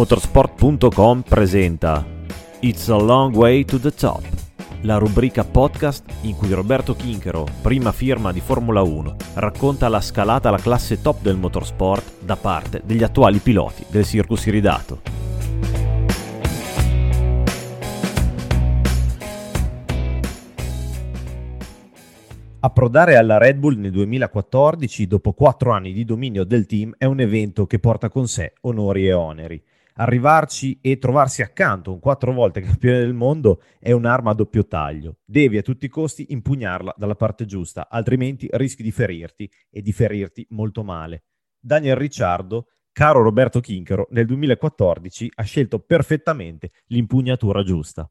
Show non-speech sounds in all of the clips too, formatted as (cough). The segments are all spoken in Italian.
Motorsport.com presenta It's a Long Way to the Top, la rubrica podcast in cui Roberto Chinchero, prima firma di Formula 1, racconta la scalata alla classe top del motorsport da parte degli attuali piloti del Circus Iridato. Approdare alla Red Bull nel 2014, dopo quattro anni di dominio del team, è un evento che porta con sé onori e oneri arrivarci e trovarsi accanto un quattro volte (laughs) campione del mondo è un'arma a doppio taglio. Devi a tutti i costi impugnarla dalla parte giusta, altrimenti rischi di ferirti e di ferirti molto male. Daniel Ricciardo, caro Roberto Chinchero, nel 2014 ha scelto perfettamente l'impugnatura giusta.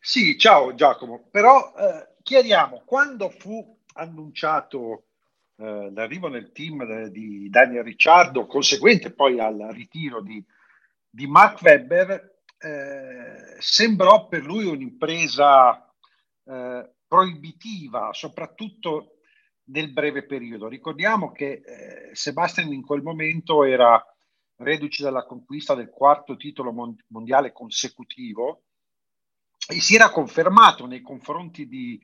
Sì, ciao Giacomo, però eh, chiariamo, quando fu annunciato eh, l'arrivo nel team di Daniel Ricciardo, conseguente poi al ritiro di di Mark Webber eh, sembrò per lui un'impresa eh, proibitiva, soprattutto nel breve periodo. Ricordiamo che eh, Sebastian in quel momento era reduce dalla conquista del quarto titolo mondiale consecutivo e si era confermato nei confronti di,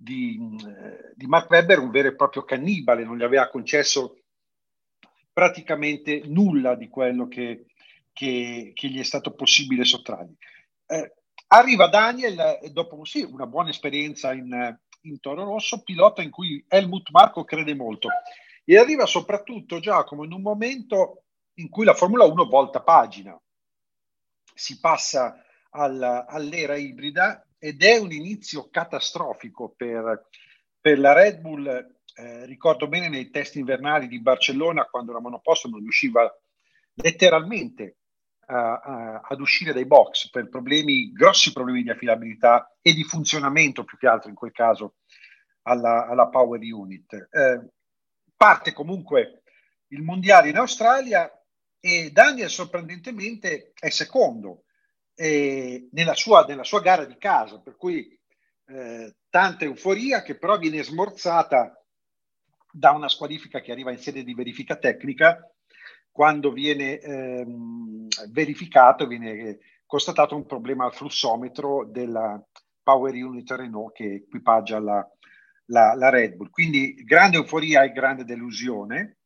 di, eh, di Mark Webber un vero e proprio cannibale, non gli aveva concesso praticamente nulla di quello che che, che gli è stato possibile sottrargli. Eh, arriva Daniel, dopo sì, una buona esperienza in, in Toro Rosso, pilota in cui Helmut Marco crede molto. E arriva soprattutto Giacomo in un momento in cui la Formula 1 volta pagina. Si passa al, all'era ibrida ed è un inizio catastrofico per, per la Red Bull. Eh, ricordo bene nei test invernali di Barcellona quando la monoposto non riusciva letteralmente uh, ad uscire dai box per problemi, grossi problemi di affidabilità e di funzionamento più che altro in quel caso alla, alla Power Unit. Eh, parte comunque il mondiale in Australia e Daniel sorprendentemente è secondo nella, sua, nella, sua, gara di casa, per cui eh, tanta euforia che però viene smorzata da una squalifica che arriva in sede di verifica tecnica quando viene ehm, verificato, viene constatato un problema al flussometro della Power Unit Renault che equipaggia la, la, la Red Bull. Quindi grande euforia e grande delusione,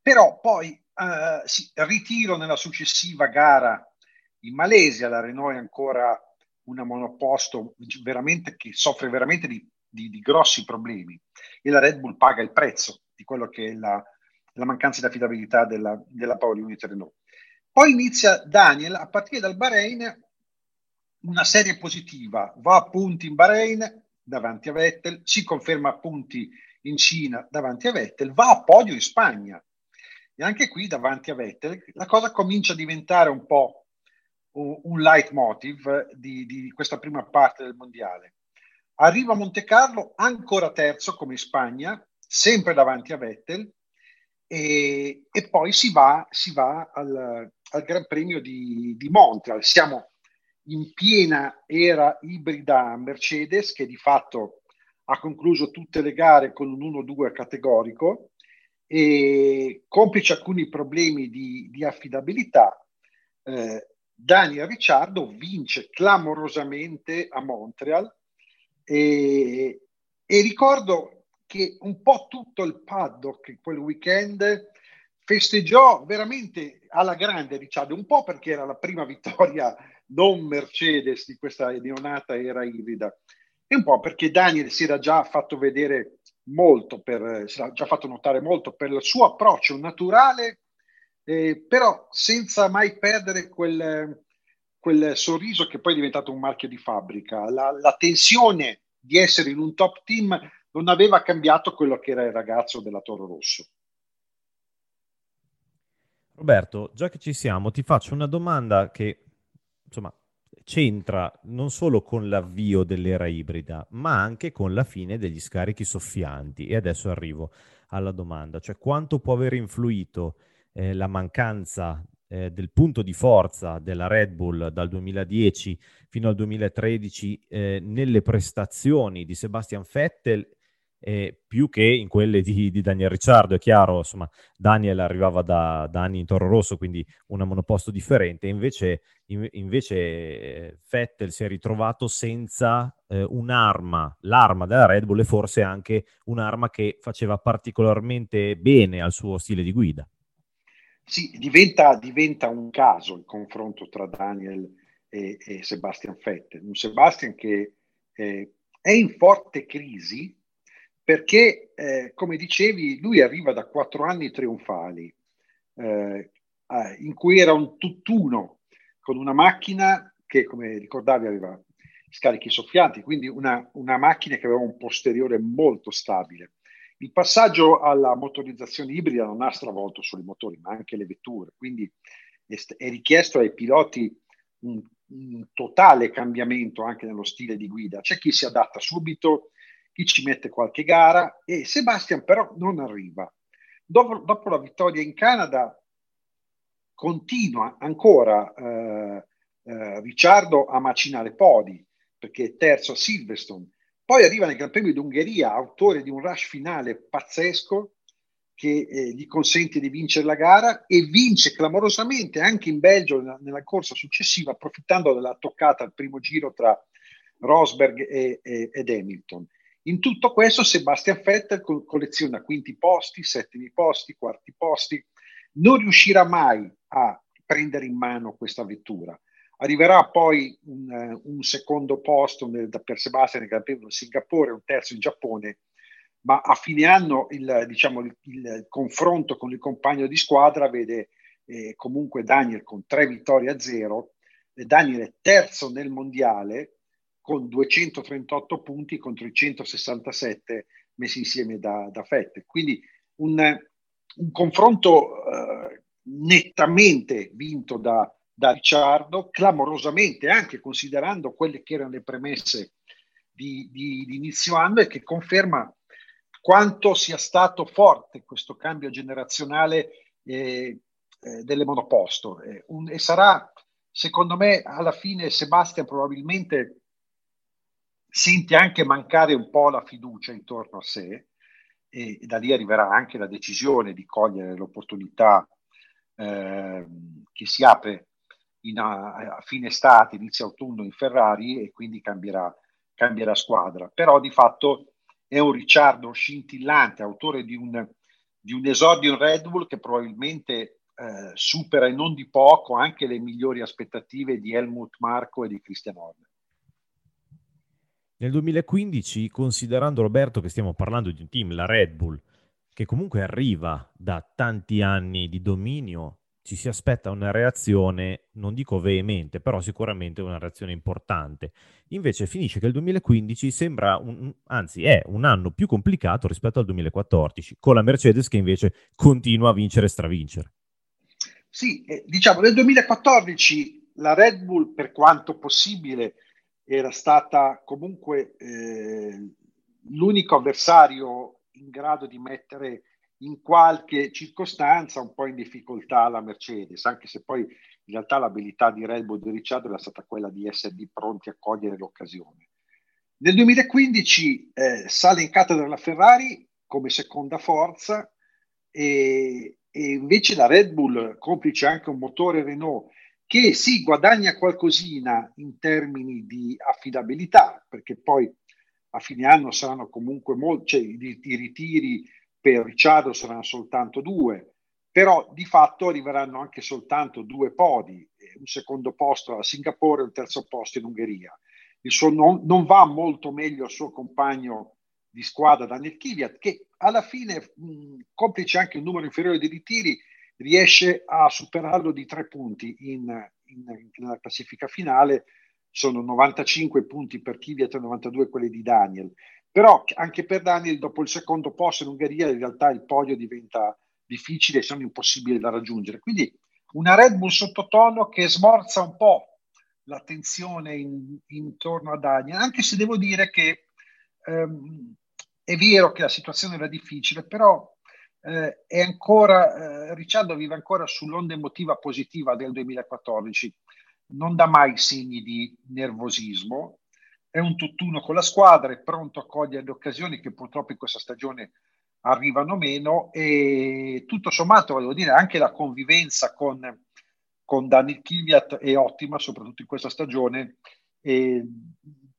però poi eh, sì, ritiro nella successiva gara in Malesia, la Renault è ancora una monoposto che soffre veramente di, di, di grossi problemi e la Red Bull paga il prezzo di quello che è la, la mancanza di affidabilità della, della Power Unit Renault. Poi inizia Daniel a partire dal Bahrain una serie positiva, va a punti in Bahrain davanti a Vettel, si conferma a punti in Cina davanti a Vettel, va a podio in Spagna e anche qui davanti a Vettel la cosa comincia a diventare un po' un, leitmotiv di, di questa prima parte del mondiale. Arriva a Monte Carlo ancora terzo come in Spagna, sempre davanti a Vettel, e, e poi si va, si va al, al, Gran Premio di, di, Montreal. Siamo in piena era ibrida Mercedes che di fatto ha concluso tutte le gare con un 1-2 categorico e complice alcuni problemi di, di affidabilità. Eh, Daniel Ricciardo vince clamorosamente a Montreal e, e ricordo che un po' tutto il paddock quel weekend festeggiò veramente alla grande Ricciardo, un po' perché era la prima vittoria non Mercedes di questa neonata era ibrida e un po' perché Daniel si era già fatto vedere molto, per, si era già fatto notare molto per il suo approccio naturale, eh, però senza mai perdere quel, quel sorriso che poi è diventato un marchio di fabbrica, la, la tensione di essere in un top team non aveva cambiato quello che era il ragazzo della Toro Rosso. Roberto, già che ci siamo, ti faccio una domanda che insomma c'entra non solo con l'avvio dell'era ibrida, ma anche con la fine degli scarichi soffianti. E adesso arrivo alla domanda, cioè quanto può aver influito eh, la mancanza eh, del punto di forza della Red Bull dal 2010 fino al 2013 eh, nelle prestazioni di Sebastian Vettel eh, più che in quelle di, di, Daniel Ricciardo. È chiaro, insomma, Daniel arrivava da, da, anni in Toro Rosso, quindi una monoposto differente, invece, in, invece eh, Vettel si è ritrovato senza eh, un'arma, l'arma della Red Bull e forse anche un'arma che faceva particolarmente bene al suo stile di guida. Sì, diventa, diventa un caso il confronto tra Daniel e, e Sebastian Vettel, un Sebastian che eh, è in forte crisi perché, eh, come dicevi, lui arriva da quattro anni trionfali, eh, in cui era un tutt'uno con una macchina che, come ricordavi, aveva scarichi soffianti, quindi una, una macchina che aveva un posteriore molto stabile. Il passaggio alla motorizzazione ibrida non ha stravolto solo i motori, ma anche le vetture, quindi è, richiesto ai piloti un, un, totale cambiamento anche nello stile di guida. C'è chi si adatta subito, chi ci mette qualche gara e Sebastian però non arriva. Dopo, dopo la vittoria in Canada continua ancora eh, eh, Ricciardo a macinare podi perché è terzo a Silverstone. Poi arriva nel Gran Premio d'Ungheria, autore di un rush finale pazzesco che eh, gli consente di vincere la gara e vince clamorosamente anche in Belgio nella, nella corsa successiva, approfittando della toccata al primo giro tra Rosberg e, e, ed Hamilton. In tutto questo Sebastian Vettel colleziona quinti posti, settimi posti, quarti posti, non riuscirà mai a prendere in mano questa vettura. Arriverà poi un, uh, un secondo posto nel, per Sebastian nel Gran Premio di Singapore, un terzo in Giappone, ma a fine anno il, diciamo, il, il confronto con il compagno di squadra vede eh, comunque Daniel con tre vittorie a zero, Daniel è terzo nel mondiale, con 238 punti contro i 167 messi insieme da, da Fette. Quindi un, un confronto eh, nettamente vinto da, da Ricciardo, clamorosamente anche considerando quelle che erano le premesse di, di, di inizio anno e che conferma quanto sia stato forte questo cambio generazionale eh, eh, delle monoposto. Eh, un, e sarà, secondo me, alla fine Sebastian probabilmente sente anche mancare un po' la fiducia intorno a sé e, da lì arriverà anche la decisione di cogliere l'opportunità eh, che si apre in, a, a, fine estate, inizio autunno in Ferrari e quindi cambierà, cambierà squadra. Però di fatto è un Ricciardo scintillante, autore di un, di un esordio in Red Bull che probabilmente eh, supera e non di poco anche le migliori aspettative di Helmut Marco e di Christian Horner. Nel 2015, considerando Roberto che stiamo parlando di un team, la Red Bull, che comunque arriva da tanti anni di dominio, ci si aspetta una reazione, non dico veemente, però sicuramente una reazione importante. Invece finisce che il 2015 sembra, un, anzi è un anno più complicato rispetto al 2014, con la Mercedes che invece continua a vincere e stravincere. Sì, eh, diciamo nel 2014 la Red Bull, per quanto possibile, era stata comunque eh, l'unico avversario in grado di mettere in qualche circostanza un po' in difficoltà la Mercedes, anche se poi in realtà l'abilità di Red Bull di Ricciardo era stata quella di essere pronti a cogliere l'occasione. Nel 2015 eh, sale in cattedra la Ferrari come seconda forza e, e invece la Red Bull, complice anche un motore Renault che si guadagna qualcosina in termini di affidabilità, perché poi a fine anno saranno comunque molti, cioè, i, i ritiri per Ricciardo saranno soltanto due, però di fatto arriveranno anche soltanto due podi, un secondo posto a Singapore e un terzo posto in Ungheria. Il suo non, non va molto meglio il suo compagno di squadra Daniel Kvyat, che alla fine, mh, complice anche un numero inferiore di ritiri, riesce a superarlo di tre punti in, in, nella classifica finale, sono 95 punti per Kvyat e 92 quelli di Daniel. Però anche per Daniel, dopo il secondo posto in Ungheria, in realtà il podio diventa difficile e sono impossibili da raggiungere. Quindi una Red Bull sottotono che smorza un po' l'attenzione in, intorno a Daniel, anche se devo dire che ehm, è vero che la situazione era difficile, però eh, è ancora, eh, Ricciardo vive ancora sull'onda emotiva positiva del 2014, non dà mai segni di nervosismo, è un tutt'uno con la squadra, è pronto a cogliere le occasioni che purtroppo in questa stagione arrivano meno e tutto sommato, volevo dire, anche la convivenza con, con Daniel Kiviat è ottima, soprattutto in questa stagione e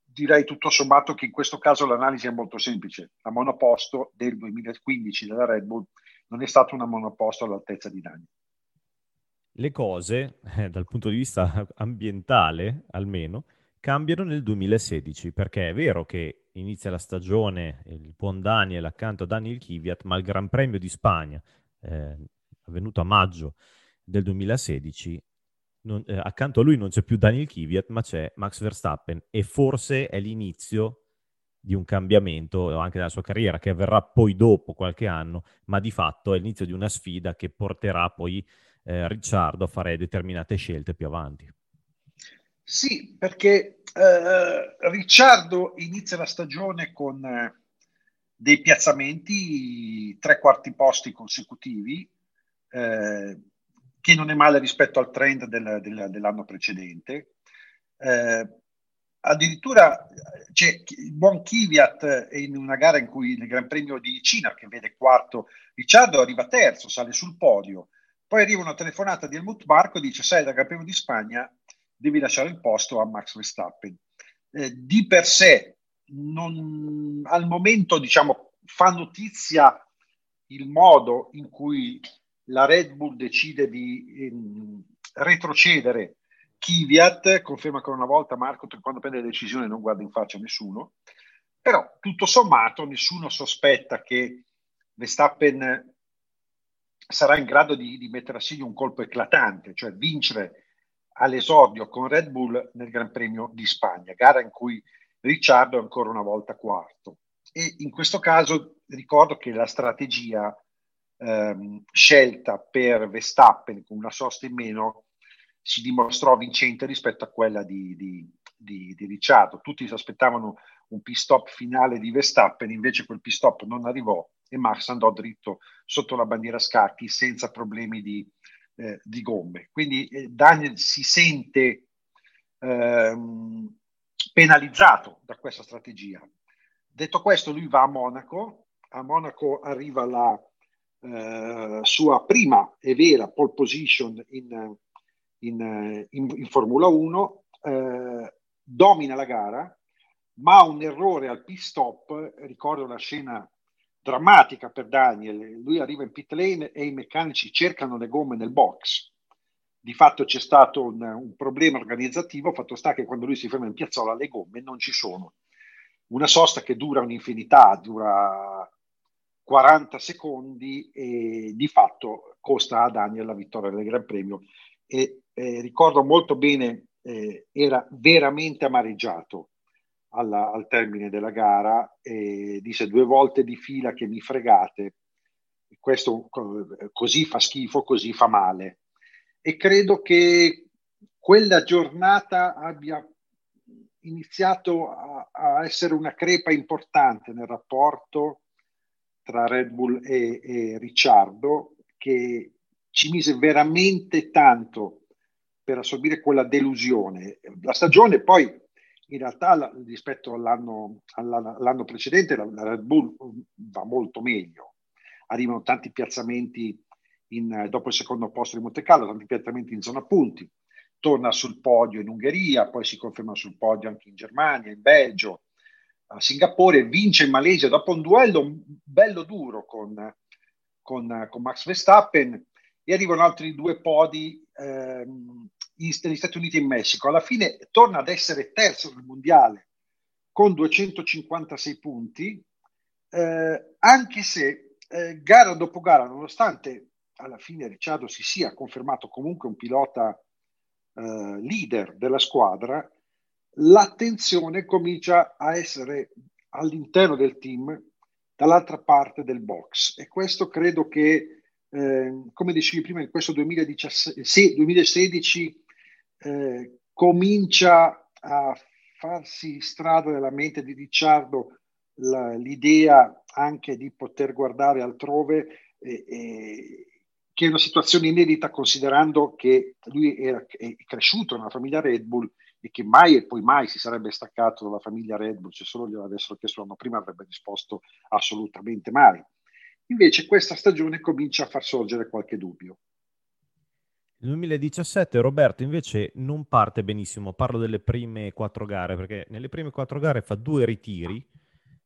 direi tutto sommato che in questo caso l'analisi è molto semplice. La monoposto del 2015 della Red Bull non è stata una monoposto all'altezza di Daniel. Le cose, eh, dal punto di vista (laughs) ambientale almeno, cambiano nel 2016, perché è vero che inizia la stagione, il buon Daniel accanto a Daniel Kiviat, ma il Gran Premio di Spagna, eh, avvenuto a maggio del 2016, non, eh, accanto a lui non c'è più Daniel Kiviat, ma c'è Max Verstappen e forse è l'inizio di un cambiamento anche nella sua carriera che avverrà poi dopo qualche anno, ma di fatto è l'inizio di una sfida che porterà poi eh, Ricciardo a fare determinate scelte più avanti. Sì, perché eh, Ricciardo inizia la stagione con eh, dei piazzamenti tre quarti posti consecutivi, eh, che non è male rispetto al trend del, del, dell'anno precedente. Eh, addirittura c'è il buon Kvyat in una gara in cui nel Gran Premio di Cina, che vede quarto, Ricciardo arriva terzo, sale sul podio. Poi arriva una telefonata di Helmut Marco e dice: Sai, dal Gran Premio di Spagna devi lasciare il posto a Max Verstappen. Eh, di per sé, non, al momento, diciamo, fa notizia il modo in cui la Red Bull decide di ehm, retrocedere Kvyat, conferma ancora una volta Marco quando prende le decisioni non guarda in faccia nessuno, però tutto sommato nessuno sospetta che Verstappen sarà in grado di, di mettere a segno un colpo eclatante, cioè vincere all'esordio con Red Bull nel Gran Premio di Spagna, gara in cui Ricciardo è ancora una volta quarto. E in questo caso ricordo che la strategia ehm, scelta per Verstappen con una sosta in meno si dimostrò vincente rispetto a quella di, di, di, di Ricciardo. Tutti si aspettavano un pit stop finale di Verstappen, invece quel pit stop non arrivò e Max andò dritto sotto la bandiera scacchi senza problemi di, eh, di gomme. Quindi eh, Daniel si sente ehm, penalizzato da questa strategia. Detto questo, lui va a Monaco, a Monaco arriva la eh, sua prima e vera pole position in, in, in, in Formula 1, eh, domina la gara, ma un errore al pit stop, ricordo la scena drammatica per Daniel. Lui arriva in pit lane e i meccanici cercano le gomme nel box. Di fatto c'è stato un, un problema organizzativo, fatto sta che quando lui si ferma in piazzola le gomme non ci sono. Una sosta che dura un'infinità, dura 40 secondi e di fatto costa a Daniel la vittoria del Gran Premio. E eh, ricordo molto bene, eh, era veramente amareggiato alla, al termine della gara e disse due volte di fila che mi fregate, questo così fa schifo, così fa male. E credo che quella giornata abbia iniziato a, a essere una crepa importante nel rapporto tra Red Bull e, e Ricciardo, che ci mise veramente tanto per assorbire quella delusione. La stagione poi in realtà rispetto all'anno, all'anno precedente la, Red Bull va molto meglio. Arrivano tanti piazzamenti in, dopo il secondo posto di Monte Carlo, tanti piazzamenti in zona punti. Torna sul podio in Ungheria, poi si conferma sul podio anche in Germania, in Belgio, a Singapore, vince in Malesia dopo un duello bello duro con, con, con Max Verstappen e arrivano altri due podi ehm, negli Stati Uniti e in Messico. Alla fine torna ad essere terzo nel mondiale con 256 punti, eh, anche se eh, gara dopo gara, nonostante alla fine Ricciardo si sia confermato comunque un pilota eh, leader della squadra, l'attenzione comincia a essere all'interno del team dall'altra parte del box e questo credo che, eh, come dicevi prima, in questo 2017, sì, 2016 eh, comincia a farsi strada nella mente di Ricciardo la, l'idea anche di poter guardare altrove, eh, eh, che è una situazione inedita considerando che lui era, è cresciuto nella famiglia Red Bull e che mai e poi mai si sarebbe staccato dalla famiglia Red Bull, se solo glielo avessero chiesto l'anno prima avrebbe risposto assolutamente mai. Invece questa stagione comincia a far sorgere qualche dubbio. Nel 2017 Roberto invece non parte benissimo, parlo delle prime quattro gare, perché nelle prime quattro gare fa due ritiri,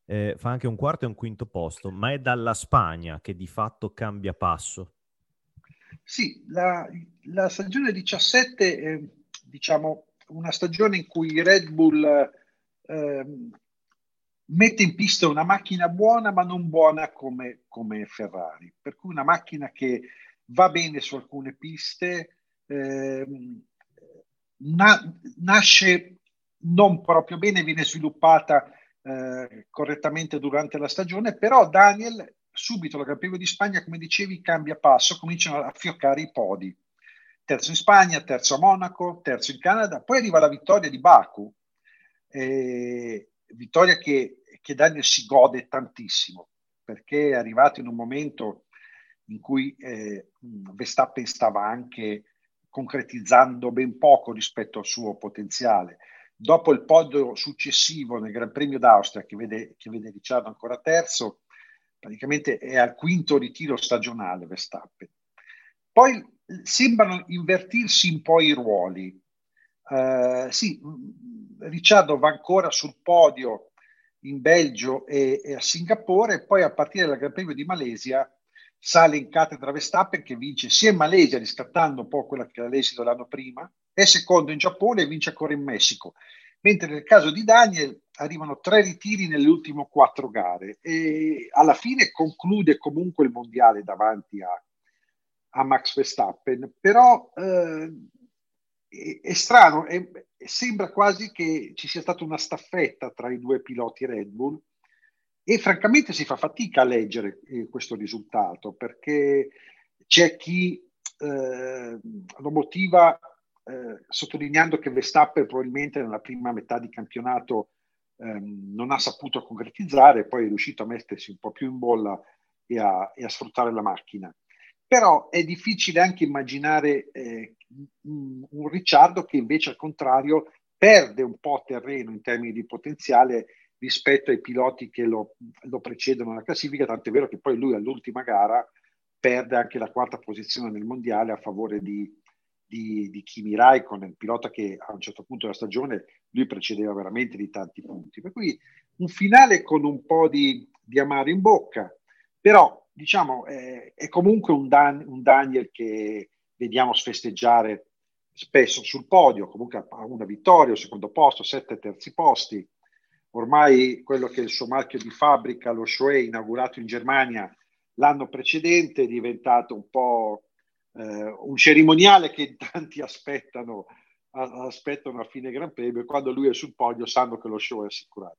eh, fa anche un quarto e un quinto posto, ma è dalla Spagna che di fatto cambia passo. Sì, la, la stagione 17 è diciamo una stagione in cui Red Bull eh, mette in pista una macchina buona, ma non buona come, come Ferrari, per cui una macchina che va bene su alcune piste, eh, na- nasce non proprio bene, viene sviluppata eh, correttamente durante la stagione, però Daniel subito la Premio di Spagna, come dicevi, cambia passo, cominciano a fioccare i podi. Terzo in Spagna, terzo a Monaco, terzo in Canada, poi arriva la vittoria di Baku, eh, vittoria che, che Daniel si gode tantissimo, perché è arrivato in un momento in cui eh, Verstappen stava anche concretizzando ben poco rispetto al suo potenziale. Dopo il podio successivo nel Gran Premio d'Austria, che vede, che vede Ricciardo ancora terzo, praticamente è al quinto ritiro stagionale Verstappen. Poi sembrano invertirsi un po' i ruoli. Uh, sì, Ricciardo va ancora sul podio in Belgio e, e a Singapore, poi a partire dal Gran Premio di Malesia sale in cattedra Verstappen che vince sia in Malesia riscattando un po' quella che era l'esito l'anno prima, è secondo in Giappone e vince ancora in Messico. Mentre nel caso di Daniel arrivano tre ritiri nelle ultime quattro gare e alla fine conclude comunque il mondiale davanti a, a Max Verstappen, però eh, è, è, strano, è, sembra quasi che ci sia stata una staffetta tra i due piloti Red Bull e francamente si fa fatica a leggere eh, questo risultato perché c'è chi eh, lo motiva eh, sottolineando che Verstappen probabilmente nella prima metà di campionato ehm, non ha saputo concretizzare, poi è riuscito a mettersi un po' più in bolla e a, e a sfruttare la macchina. Però è difficile anche immaginare eh, un Ricciardo che invece al contrario perde un po' terreno in termini di potenziale rispetto ai piloti che lo, lo precedono nella classifica, tant'è vero che poi lui all'ultima gara perde anche la quarta posizione nel mondiale a favore di, di, di Kimi Raikkonen, pilota che a un certo punto della stagione lui precedeva veramente di tanti punti. Per cui un finale con un po' di, di amaro in bocca, però diciamo è, è comunque un, Dan, un, Daniel che vediamo sfesteggiare spesso sul podio, comunque ha una vittoria, un secondo posto, sette terzi posti, ormai quello che è il suo marchio di fabbrica, lo Shuei, inaugurato in Germania l'anno precedente, è diventato un po' eh, un cerimoniale che (laughs) tanti aspettano, aspettano a fine Gran Premio e quando lui è sul podio sanno che lo show è assicurato.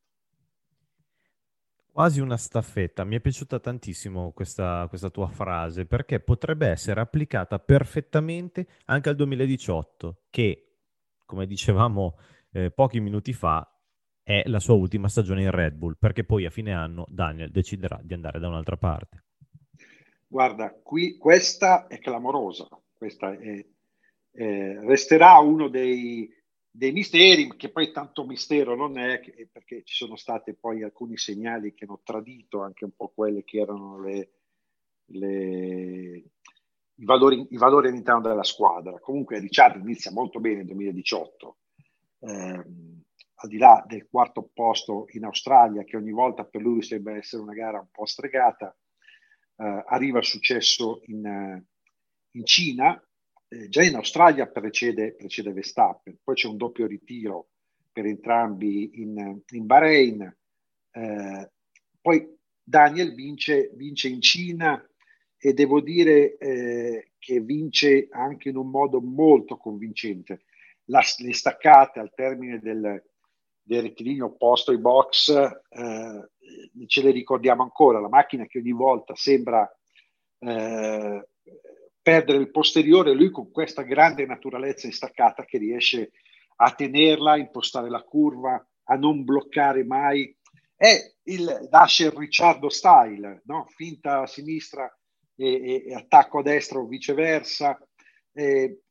Quasi una staffetta, mi è piaciuta tantissimo questa, questa tua frase perché potrebbe essere applicata perfettamente anche al 2018 che, come dicevamo eh, pochi minuti fa, è la sua ultima stagione in Red Bull, perché poi a fine anno Daniel deciderà di andare da un'altra parte. Guarda, qui questa è clamorosa, questa è, eh, resterà uno dei, dei, misteri, che poi tanto mistero non è, perché ci sono stati poi alcuni segnali che hanno tradito anche un po' quelle che erano le, le, i, valori, i, valori, all'interno della squadra. Comunque Ricciardo inizia molto bene nel 2018. Eh, al di là del quarto posto in Australia, che ogni volta per lui sembra essere una gara un po' stregata, eh, arriva il successo in, in Cina, eh, già in Australia precede, precede, Verstappen, poi c'è un doppio ritiro per entrambi in, in Bahrain, eh, poi Daniel vince, vince, in Cina e devo dire eh, che vince anche in un modo molto convincente. La, le staccate al termine del, del rettilineo opposto ai box, eh, ce le ricordiamo ancora, la macchina che ogni volta sembra eh, perdere il posteriore, lui con questa grande naturalezza in staccata che riesce a tenerla, impostare la curva, a non bloccare mai. È il Dasher Ricciardo style, no? finta a sinistra e, e, attacco a destra o viceversa. Eh,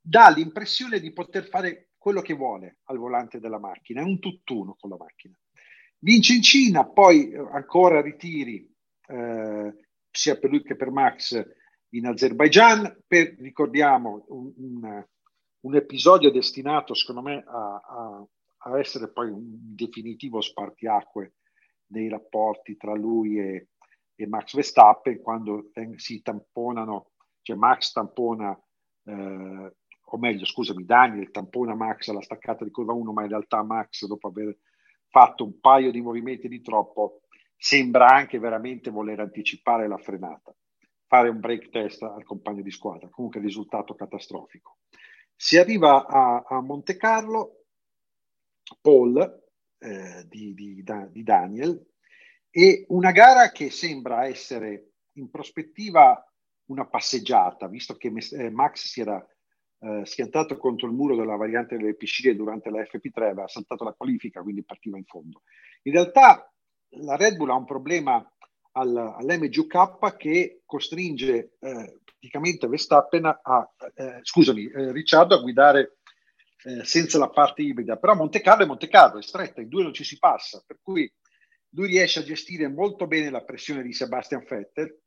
dà l'impressione di poter fare quello che vuole al volante della macchina, è un tutt'uno con la macchina. Vince in Cina, poi eh, ancora ritiri, eh, sia per lui che per Max, in Azerbaijan, per, ricordiamo, un, un, un, episodio destinato, secondo me, a, a, a, essere poi un definitivo spartiacque nei rapporti tra lui e, e Max Verstappen, quando si tamponano, cioè Max tampona eh, o meglio, scusami, Daniel tampona Max alla staccata di curva 1, ma in realtà Max, dopo aver fatto un paio di movimenti di troppo, sembra anche veramente voler anticipare la frenata, fare un break test al compagno di squadra. Comunque risultato catastrofico. Si arriva a, a Monte Carlo, Paul eh, di, di, di Daniel, e una gara che sembra essere in prospettiva una passeggiata, visto che eh, Max si era eh, schiantato contro il muro della variante delle piscine durante la FP3, aveva saltato la qualifica, quindi partiva in fondo. In realtà la Red Bull ha un problema al, all'MGK che costringe eh, praticamente Verstappen a, eh, scusami, eh, Ricciardo a guidare eh, senza la parte ibrida, però Monte Carlo è Monte Carlo, è stretta, in due non ci si passa, per cui lui riesce a gestire molto bene la pressione di Sebastian Vettel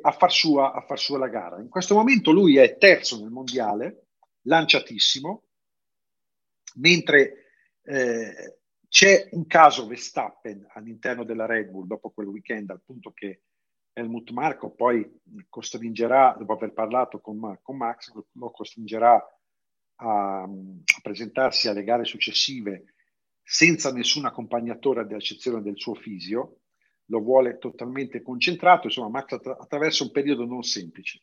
a far, sua, a far sua la gara. In questo momento lui è terzo nel mondiale, lanciatissimo, mentre eh, c'è un caso Verstappen all'interno della Red Bull dopo quel weekend, al punto che Helmut Marco poi costringerà, dopo aver parlato con, con Max, lo costringerà a, a, presentarsi alle gare successive senza nessun accompagnatore ad eccezione del suo fisio, lo vuole totalmente concentrato, insomma Max attra- attraversa un periodo non semplice.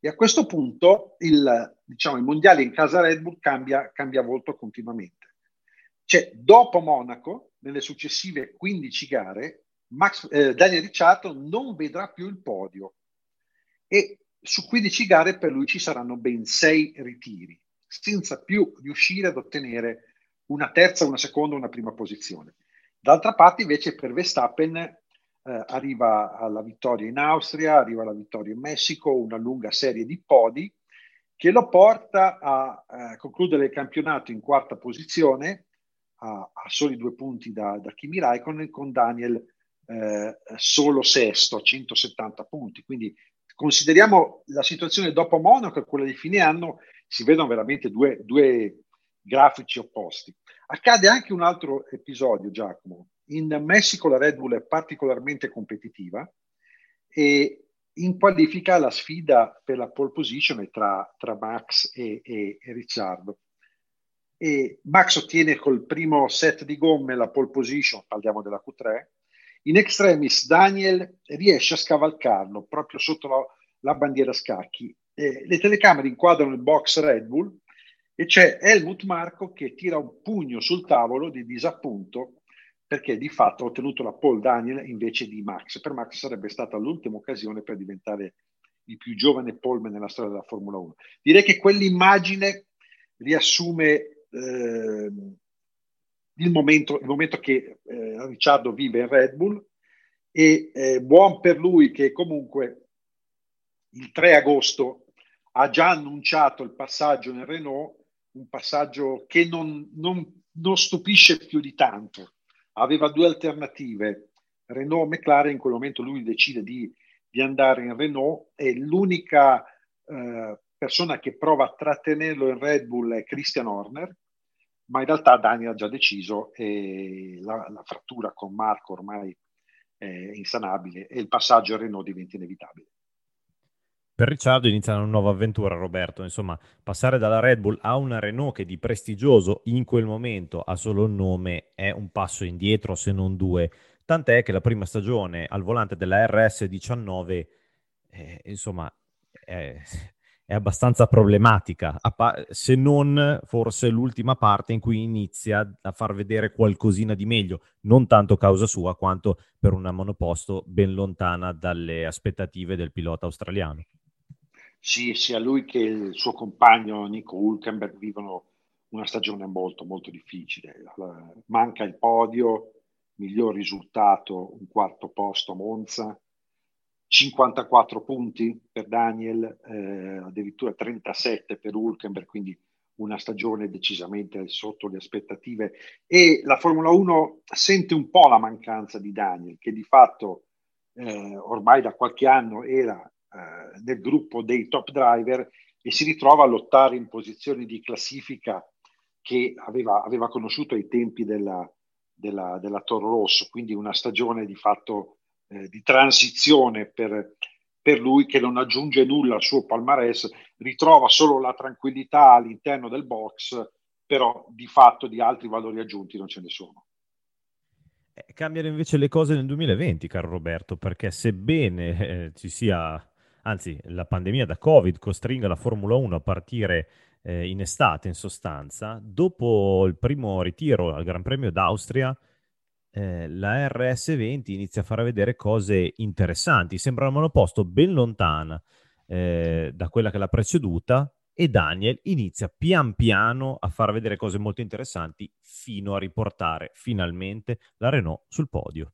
E a questo punto il, diciamo, il mondiale in casa Red Bull cambia, cambia volto continuamente. Cioè, dopo Monaco, nelle successive 15 gare, Max, eh, Daniel Ricciardo non vedrà più il podio e su 15 gare per lui ci saranno ben 6 ritiri, senza più riuscire ad ottenere una terza, una seconda, una prima posizione. D'altra parte, invece, per Verstappen eh, arriva alla vittoria in Austria, arriva alla vittoria in Messico, una lunga serie di podi che lo porta a eh, concludere il campionato in quarta posizione, a, a soli due punti da, da Kimi Raikkonen, con Daniel eh, solo sesto, a 170 punti. Quindi consideriamo la situazione dopo Monaco e quella di fine anno, si vedono veramente due, due grafici opposti. Accade anche un altro episodio, Giacomo, in Messico la Red Bull è particolarmente competitiva e in qualifica la sfida per la pole position è tra, tra Max e, e, e, Ricciardo. E Max ottiene col primo set di gomme la pole position, parliamo della Q3. In extremis Daniel riesce a scavalcarlo proprio sotto la, la bandiera scacchi. Eh, le telecamere inquadrano il box Red Bull e c'è Helmut Marco che tira un pugno sul tavolo di disappunto perché di fatto ha ottenuto la pole Daniel invece di Max. Per Max sarebbe stata l'ultima occasione per diventare il più giovane poleman nella storia della Formula 1. Direi che quell'immagine riassume eh, il, momento, il, momento, che eh, Ricciardo vive in Red Bull e eh, buon per lui che comunque il 3 agosto ha già annunciato il passaggio nel Renault, un passaggio che non, non, non stupisce più di tanto aveva due alternative, Renault McLaren, in quel momento lui decide di, di andare in Renault e l'unica eh, persona che prova a trattenerlo in Red Bull è Christian Horner, ma in realtà Daniel ha già deciso e la, la frattura con Marco ormai è insanabile e il passaggio a Renault diventa inevitabile. Per Ricciardo inizia una nuova avventura, Roberto. Insomma, passare dalla Red Bull a una Renault che di prestigioso in quel momento ha solo il nome è un passo indietro, se non due. Tant'è che la prima stagione al volante della RS19, eh, insomma, è, è abbastanza problematica, se non forse l'ultima parte in cui inizia a far vedere qualcosina di meglio, non tanto causa sua quanto per una monoposto ben lontana dalle aspettative del pilota australiano. Sia lui che il suo compagno Nico Hulkenberg vivono una stagione molto molto difficile. Manca il podio, miglior risultato, un quarto posto a Monza, 54 punti per Daniel, eh, addirittura 37 per Hulkenberg, quindi una stagione decisamente sotto le aspettative e la Formula 1 sente un po' la mancanza di Daniel, che di fatto eh, ormai da qualche anno era eh, nel gruppo dei top driver e si ritrova a lottare in posizioni di classifica che aveva, aveva conosciuto ai tempi della, della, della Toro Rosso, quindi una stagione di fatto eh, di transizione per, per lui che non aggiunge nulla al suo palmarès, ritrova solo la tranquillità all'interno del box, però di fatto di altri valori aggiunti non ce ne sono. Eh, cambiano invece le cose nel 2020, caro Roberto, perché sebbene eh, ci sia, anzi la pandemia da Covid costringa la Formula 1 a partire eh, in estate in sostanza, dopo il primo ritiro al Gran Premio d'Austria, eh, la RS20 inizia a far vedere cose interessanti. Sembra una monoposto ben lontana eh, da quella che l'ha preceduta e Daniel inizia pian piano a far vedere cose molto interessanti fino a riportare finalmente la Renault sul podio.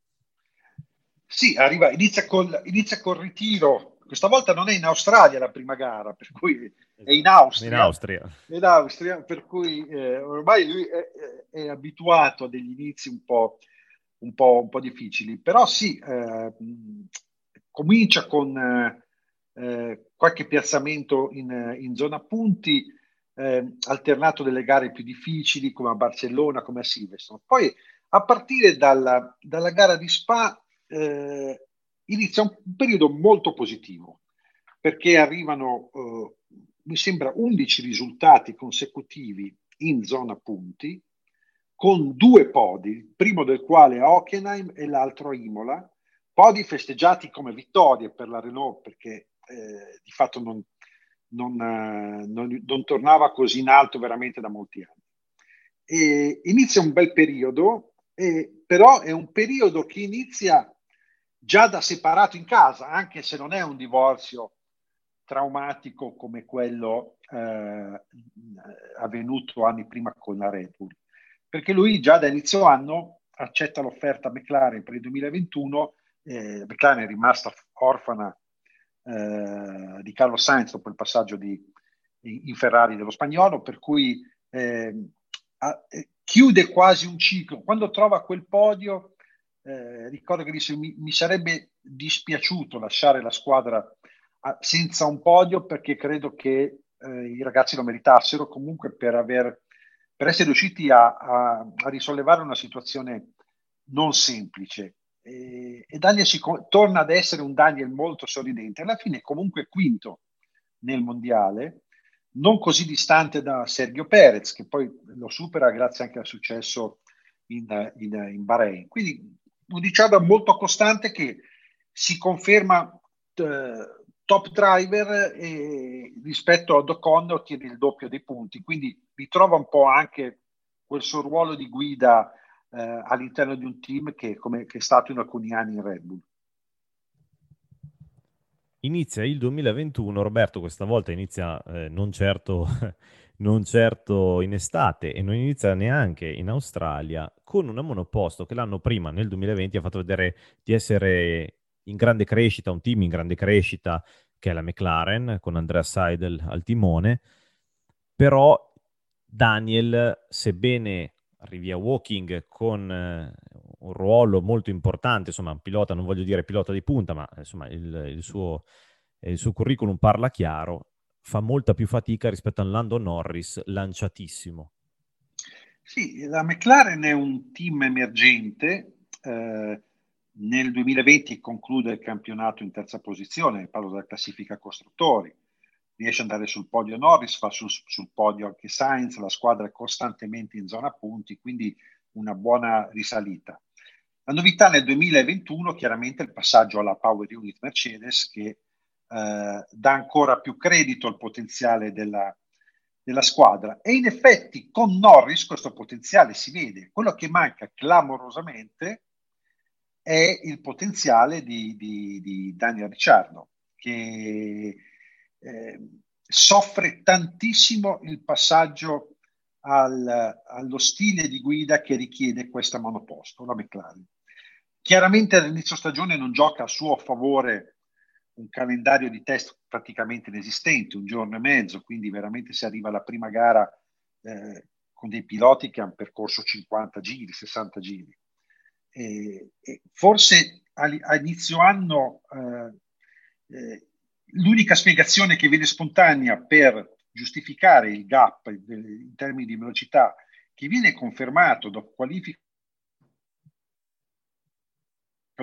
Sì, arriva, inizia col, inizia col ritiro. Questa volta non è in Australia la prima gara, per cui è in Austria. In Austria. In Austria per cui eh, ormai lui è, è, è, abituato a degli inizi un po', un po', un po difficili, però sì, eh, comincia con eh, qualche piazzamento in, in zona punti, eh, alternato delle gare più difficili come a Barcellona, come a Silverstone. Poi a partire dalla, dalla gara di Spa eh, inizia un, periodo molto positivo, perché arrivano, eh, mi sembra, 11 risultati consecutivi in zona punti, con due podi, il primo del quale a Hockenheim e l'altro a Imola, podi festeggiati come vittorie per la Renault perché eh, di fatto non, non, eh, non, non, tornava così in alto veramente da molti anni. E inizia un bel periodo, eh, però è un periodo che inizia già da separato in casa, anche se non è un divorzio traumatico come quello eh, avvenuto anni prima con la Red Bull perché lui già da inizio anno accetta l'offerta McLaren per il 2021, eh, McLaren è rimasta orfana eh, di Carlo Sainz dopo il passaggio di, in Ferrari dello spagnolo, per cui eh, a, eh, chiude quasi un ciclo. Quando trova quel podio, eh, ricordo che disse mi, mi, sarebbe dispiaciuto lasciare la squadra a, senza un podio perché credo che eh, i ragazzi lo meritassero comunque per aver per essere riusciti a, a, a risollevare una situazione non semplice. E, e Daniel si, torna ad essere un Daniel molto sorridente. Alla fine, comunque, quinto nel mondiale, non così distante da Sergio Perez, che poi lo supera grazie anche al successo in, in, in Bahrain. Quindi un diciamo molto costante che si conferma eh, top driver e rispetto ad Ocon ottiene il doppio dei punti, quindi ritrova un po' anche quel suo ruolo di guida eh, all'interno di un team che, come, che è stato in alcuni anni in Red Bull. Inizia il 2021, Roberto questa volta inizia eh, non, certo, non certo in estate e non inizia neanche in Australia con una monoposto che l'anno prima, nel 2020, ha fatto vedere di essere in grande crescita, un team in grande crescita che è la McLaren con Andrea Seidel al timone, però Daniel, sebbene arrivi a Walking con eh, un ruolo molto importante, insomma, pilota, non voglio dire pilota di punta, ma insomma il, il, suo, il suo curriculum parla chiaro, fa molta più fatica rispetto a Lando Norris, lanciatissimo. Sì, la McLaren è un team emergente, eh, nel 2020 conclude il campionato in terza posizione, parlo della classifica costruttori, riesce ad andare sul podio Norris, fa sul, sul podio anche Sainz, la squadra è costantemente in zona punti, quindi una buona risalita. La novità nel 2021 chiaramente è il passaggio alla Power Unit Mercedes che eh, dà ancora più credito al potenziale della, della squadra. E in effetti con Norris questo potenziale si vede. Quello che manca clamorosamente è il potenziale di, di, di Daniel Ricciardo, che eh, soffre tantissimo il passaggio al, allo stile di guida che richiede questa monoposto, la McLaren. Chiaramente all'inizio stagione non gioca a suo favore un calendario di test praticamente inesistente, un giorno e mezzo, quindi veramente si arriva alla prima gara eh, con dei piloti che hanno percorso 50 giri, 60 giri. E, e forse a, inizio anno eh, eh, l'unica spiegazione che viene spontanea per giustificare il gap in termini di velocità che viene confermato dopo qualifica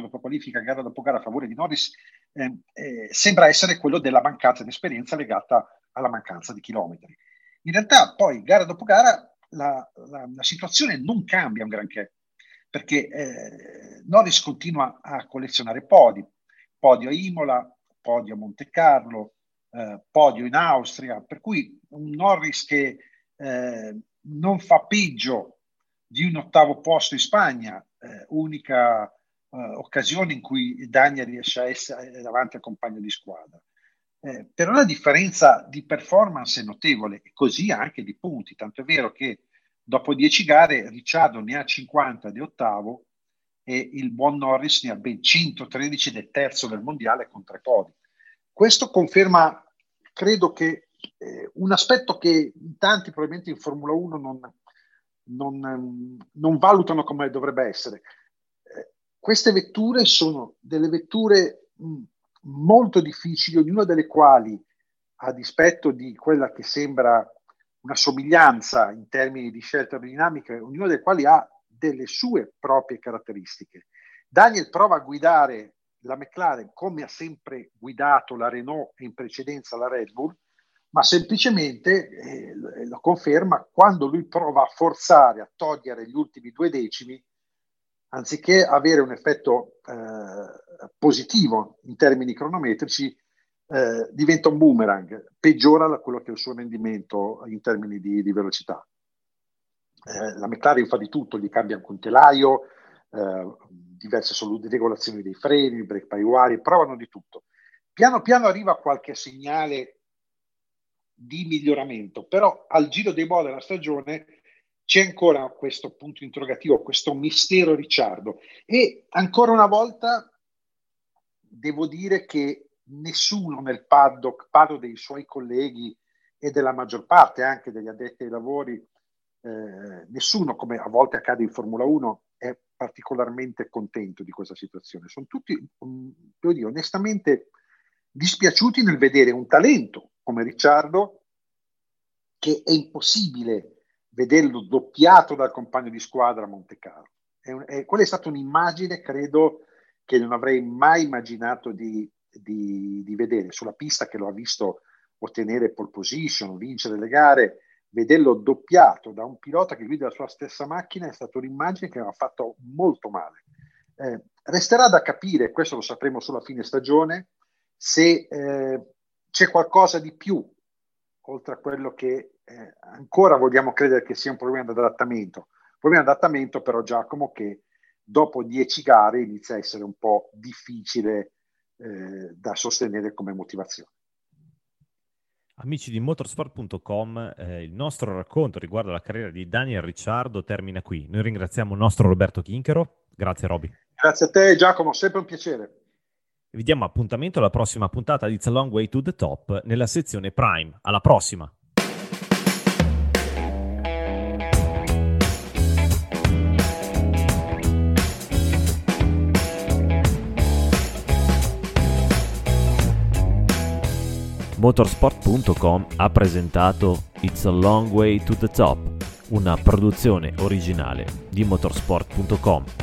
dopo qualifica gara dopo gara a favore di Norris eh, eh, sembra essere quello della mancanza di esperienza legata alla mancanza di chilometri. In realtà poi gara dopo gara la, la, la situazione non cambia un granché perché eh, Norris continua a collezionare podi, podio a Imola, podio a Monte Carlo, eh, podio in Austria, per cui un Norris che eh, non fa peggio di un ottavo posto in Spagna, eh, unica eh, occasione in cui Daniel riesce a essere davanti al compagno di squadra. Eh, però la differenza di performance è notevole e così anche di punti, tanto è vero che dopo 10 gare Ricciardo ne ha 50 di ottavo e il buon Norris ne ha ben 113 del terzo del mondiale con tre podi. Questo conferma, credo che eh, un aspetto che tanti probabilmente in Formula 1 non, non, non valutano come dovrebbe essere. Queste vetture sono delle vetture molto difficili, ognuna delle quali, a dispetto di quella che sembra una somiglianza in termini di scelta aerodinamica, ognuna delle quali ha delle sue proprie caratteristiche. Daniel prova a guidare la McLaren come ha sempre guidato la Renault e in precedenza la Red Bull, ma semplicemente eh, lo conferma quando lui prova a forzare a togliere gli ultimi due decimi, anziché avere un effetto eh, positivo in termini cronometrici, eh, diventa un boomerang, peggiora quello che è il suo rendimento in termini di, di velocità. Eh, la McLaren fa di tutto, gli cambia anche un telaio, eh, diverse solu- regolazioni dei freni, il brake paiuari, provano di tutto. Piano piano arriva qualche segnale di miglioramento, però al giro dei boa della stagione c'è ancora questo punto interrogativo, questo mistero Ricciardo. E ancora una volta devo dire che nessuno nel paddock, parlo dei suoi colleghi e della maggior parte anche degli addetti ai lavori, eh, nessuno, come a volte accade in Formula 1, è particolarmente contento di questa situazione. Sono tutti, um, devo dire, onestamente dispiaciuti nel vedere un talento come Ricciardo che è impossibile vederlo doppiato dal compagno di squadra a Monte Carlo. È un, è, quella è stata un'immagine, credo, che non avrei mai immaginato di, di, di vedere sulla pista che lo ha visto ottenere pole position, vincere le gare vederlo doppiato da un pilota che guida la sua stessa macchina è stata un'immagine che mi ha fatto molto male. Eh, resterà da capire, questo lo sapremo solo a fine stagione, se eh, c'è qualcosa di più, oltre a quello che eh, ancora vogliamo credere che sia un problema di adattamento. Problema di adattamento però Giacomo che dopo dieci gare inizia a essere un po' difficile eh, da sostenere come motivazione. Amici di motorsport.com, eh, il nostro racconto riguardo alla carriera di Daniel Ricciardo termina qui. Noi ringraziamo il nostro Roberto Chinchero. Grazie Roby. Grazie a te Giacomo, sempre un piacere. Vi diamo appuntamento alla prossima puntata di It's a Long Way to the Top nella sezione Prime. Alla prossima! Motorsport.com ha presentato It's a Long Way to the Top, una produzione originale di Motorsport.com.